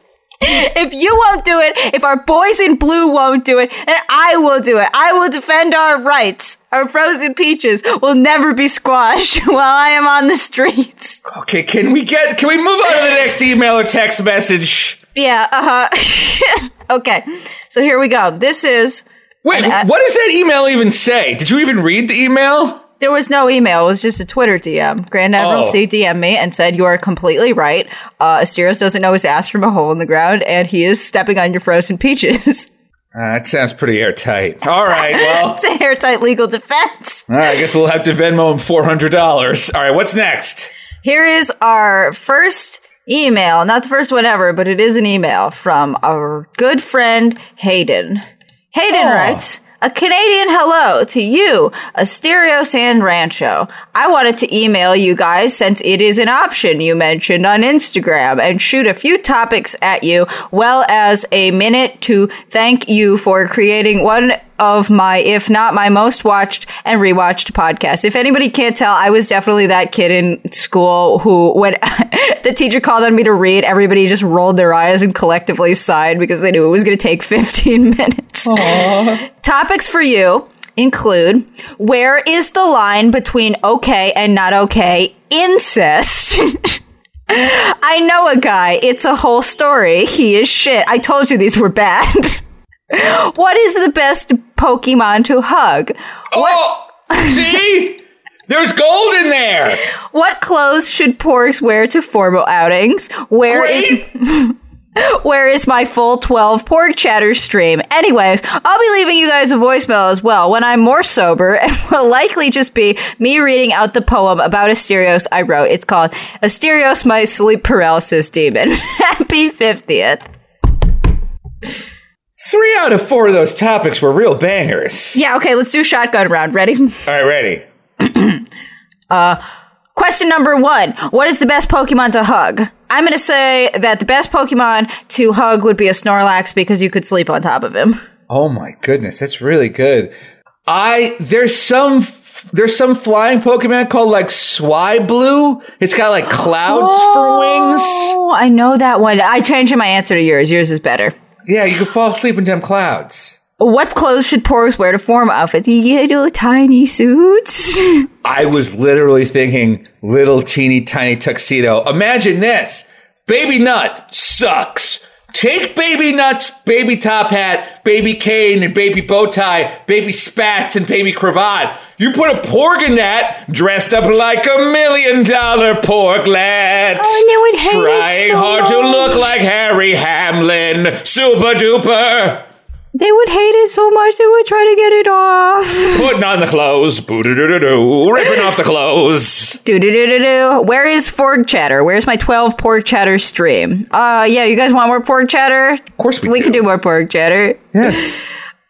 if you won't do it, if our boys in blue won't do it, then I will do it. I will defend our rights. Our frozen peaches will never be squashed while I am on the streets. Okay, can we get? Can we move on to the next email or text message? Yeah, uh huh. okay, so here we go. This is. Wait, what does that email even say? Did you even read the email? There was no email. It was just a Twitter DM. Grand Admiral Oh. C DM'd me and said, You are completely right. Uh, Asterios doesn't know his ass from a hole in the ground, and he is stepping on your frozen peaches. Uh, that sounds pretty airtight. All right, well, it's a airtight legal defense. all right, I guess we'll have to Venmo him four hundred dollars. All right, what's next? Here is our first email. Not the first one ever, but it is an email from our good friend Hayden. Hayden Aw. writes, a Canadian hello to you, Asterio San Rancho. I wanted to email you guys since it is an option you mentioned on Instagram and shoot a few topics at you, well as a minute to thank you for creating one of my, if not my most watched and rewatched podcast. If anybody can't tell, I was definitely that kid in school who, when the teacher called on me to read, everybody just rolled their eyes and collectively sighed because they knew it was going to take 15 minutes. Topics for you include where is the line between okay and not okay incest? I know a guy. It's a whole story. He is shit. I told you these were bad. What is the best Pokemon to hug? Oh, see, there's gold in there. What clothes should porgs wear to formal outings? Where is Great. Where is my full 12 porg chatter stream? Anyways, I'll be leaving you guys a voicemail as well when I'm more sober and will likely just be me reading out the poem about Asterios I wrote. It's called Asterios, my sleep paralysis demon. Happy 50th. Three out of four of those topics were real bangers. Yeah, okay, let's do shotgun round. Ready? All right, ready. uh, Question number one What is the best Pokemon to hug? I'm going to say that the best Pokemon to hug would be a Snorlax because you could sleep on top of him. Oh my goodness, that's really good. I there's some there's some flying Pokemon called like Swablu. It's got like clouds for wings. Oh, I know that one. I changed my answer to yours. Yours is better. Yeah, you can fall asleep in them clouds. what clothes should porgs wear to form outfits? Little tiny suits. I was literally thinking little teeny tiny tuxedo. Imagine this. Baby Nut sucks. Take Baby Nut's baby top hat, baby cane, and baby bow tie, baby spats, and baby cravat. You put a porg in that, dressed up like a million dollar porglet. Oh, and they would hate it Trying so hard to look like Harry Hamlin. Super duper. They would hate it so much they would try to get it off. Putting on the clothes. Boo-doo-doo-doo-doo. Ripping off the clothes. Do do do do do. Where is Porg Chatter? Where's my 12 Porg Chatter stream? Uh, yeah, you guys want more Porg Chatter? Of course we We do. can do more Porg Chatter. Yes.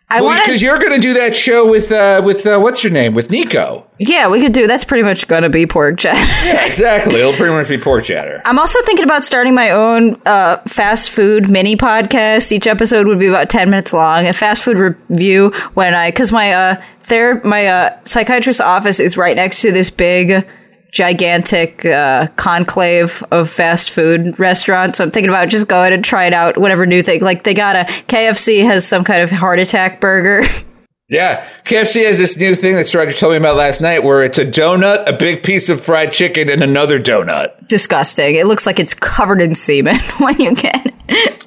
I Well, want because you're going to do that show with uh, with uh, what's your name with Nico. Yeah, we could do. That's pretty much gonna be porg Chatter. Yeah, exactly. It'll pretty much be porg chatter. I'm also thinking about starting my own uh, fast food mini podcast. Each episode would be about 10 minutes long. A fast food review when I, because my uh, ther- my uh, psychiatrist's office is right next to this big, gigantic uh, conclave of fast food restaurants. So I'm thinking about just going and try it out, whatever new thing. Like they got a KFC has some kind of heart attack burger. Yeah, KFC has this new thing that Striker told me about last night, where it's a donut, a big piece of fried chicken, and another donut. Disgusting. It looks like it's covered in semen when you get it.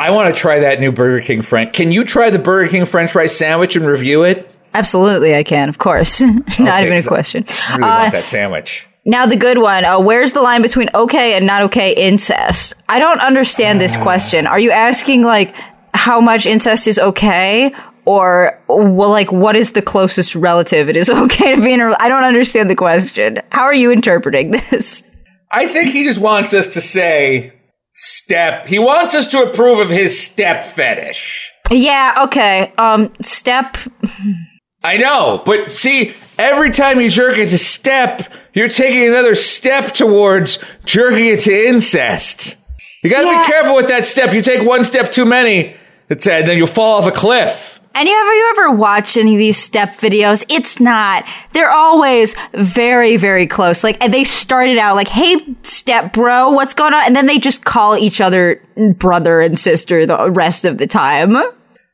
I want to try that new Burger King French. Can you try the Burger King French fry sandwich and review it? Absolutely, I can, of course. Not Okay, even a question. I really Uh, want that sandwich. Now the good one. Uh, where's the line between okay and not okay incest? I don't understand this question. Are you asking like how much incest is okay, or well, like what is the closest relative it is okay to be in? A, I don't understand the question. How are you interpreting this? I think he just wants us to say step. He wants us to approve of his step fetish. Yeah. Okay. Um. Step. I know, but see, every time you jerk it to step, you're taking another step towards jerking it to incest. You gotta Yeah. be careful with that step. You take one step too many, it's, uh, then you'll fall off a cliff. And you ever you ever watch any of these step videos? It's not. They're always very very close. Like and they started out like, "Hey, step bro, what's going on?" And then they just call each other brother and sister the rest of the time.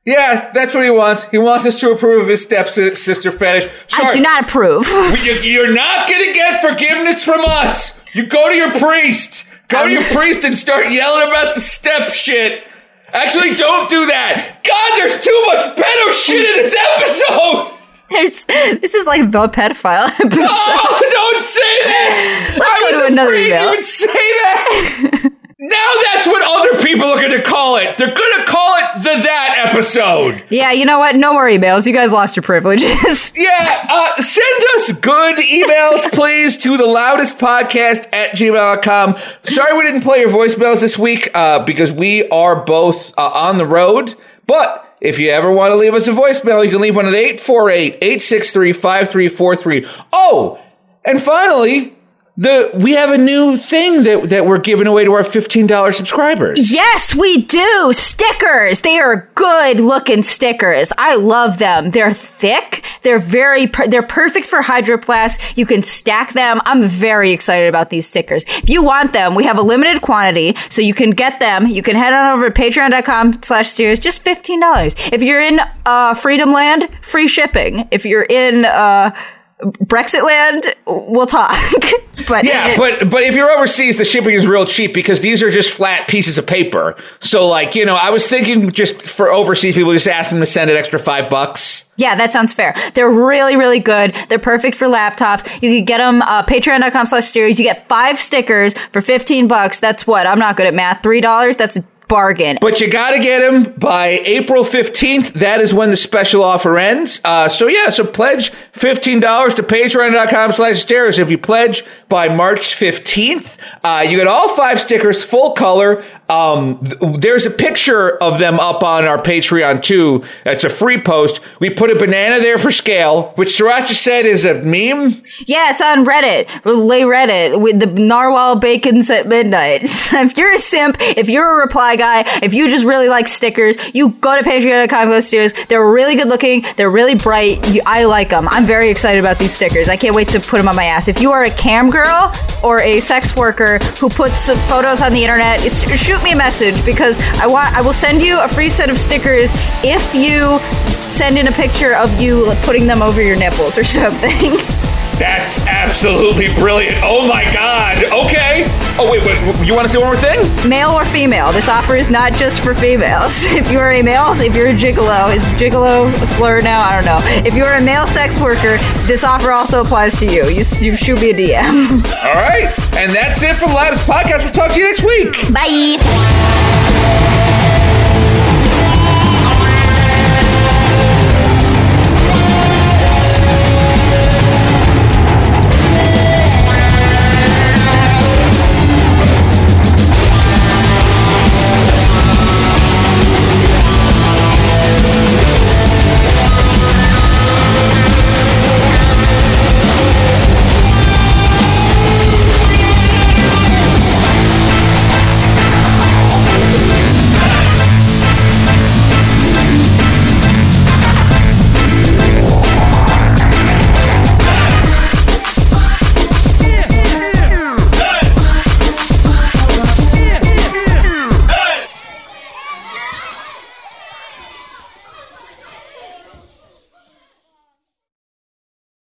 Yeah, that's what he wants. He wants us to approve of his stepsister fetish. Sorry, I do not approve. You- You're not gonna get forgiveness from us. You go to your priest. Go to um, your priest and start yelling about the step shit. Actually, don't do that. God, there's too much pedo shit in this episode. There's, this is like the pedophile episode. Oh, don't say that. Let's I go was to another afraid email. you would say that. now that's what other people are going to call it. They're going to call it the that episode. Yeah, you know what? No more emails. You guys lost your privileges. Yeah, uh, send us good emails, please, to the loudest podcast at gmail.com. Sorry we didn't play your voicemails this week uh, because we are both uh, on the road. But if you ever want to leave us a voicemail, you can leave one at 848 863 5343. Oh, and finally, the we have a new thing that, that we're giving away to our $15 subscribers. Yes, we do. Stickers. They are good looking stickers. I love them. They're thick. They're very, per- they're perfect for Hydro Flasks. You can stack them. I'm very excited about these stickers. If you want them, we have a limited quantity, so you can get them. You can head on over to patreon.com slash asterios, just $15. If you're in, uh, Freedom Land, free shipping. If you're in, uh, Brexit land, we'll talk. but Yeah, but but if you're overseas, the shipping is real cheap because these are just flat pieces of paper. So like you know, I was thinking just for overseas people, just ask them to send an extra five bucks. Yeah, that sounds fair. They're really, really good. They're perfect for laptops. You can get them, uh, patreon.com slash asterios. You get five stickers for 15 bucks. That's what? I'm not good at math. $3? That's a bargain. But you got to get them by April 15th. That is when the special offer ends. Uh, so yeah, so pledge $15 to patreon.com slash asterios. If you pledge by March 15th, uh, you get all five stickers, full color. Um, there's a picture of them up on our Patreon too. It's a free post. We put a banana there for scale, which Sirancha said is a meme. Yeah, it's on Reddit. Relay Reddit with the narwhal bacons at midnight. if you're a simp, if you're a reply guy. If you just really like stickers, you go to patreon.com stickers. They're really good looking. They're really bright. You, I like them. I'm very excited about these stickers. I can't wait to put them on my ass. If you are a cam girl or a sex worker who puts photos on the internet, shoot me a message because I want. I will send you a free set of stickers if you send in a picture of you like, putting them over your nipples or something. That's absolutely brilliant. Oh my god. Okay. Oh wait, wait. You want to say one more thing? male or female. This offer is not just for females. If you're a male, if you're a gigolo, is gigolo a slur now? I don't know. If you're a male sex worker, this offer also applies to you. You, you shoot me a DM. All right. And that's it for the Loudest Podcast. We'll talk to you next week. Bye.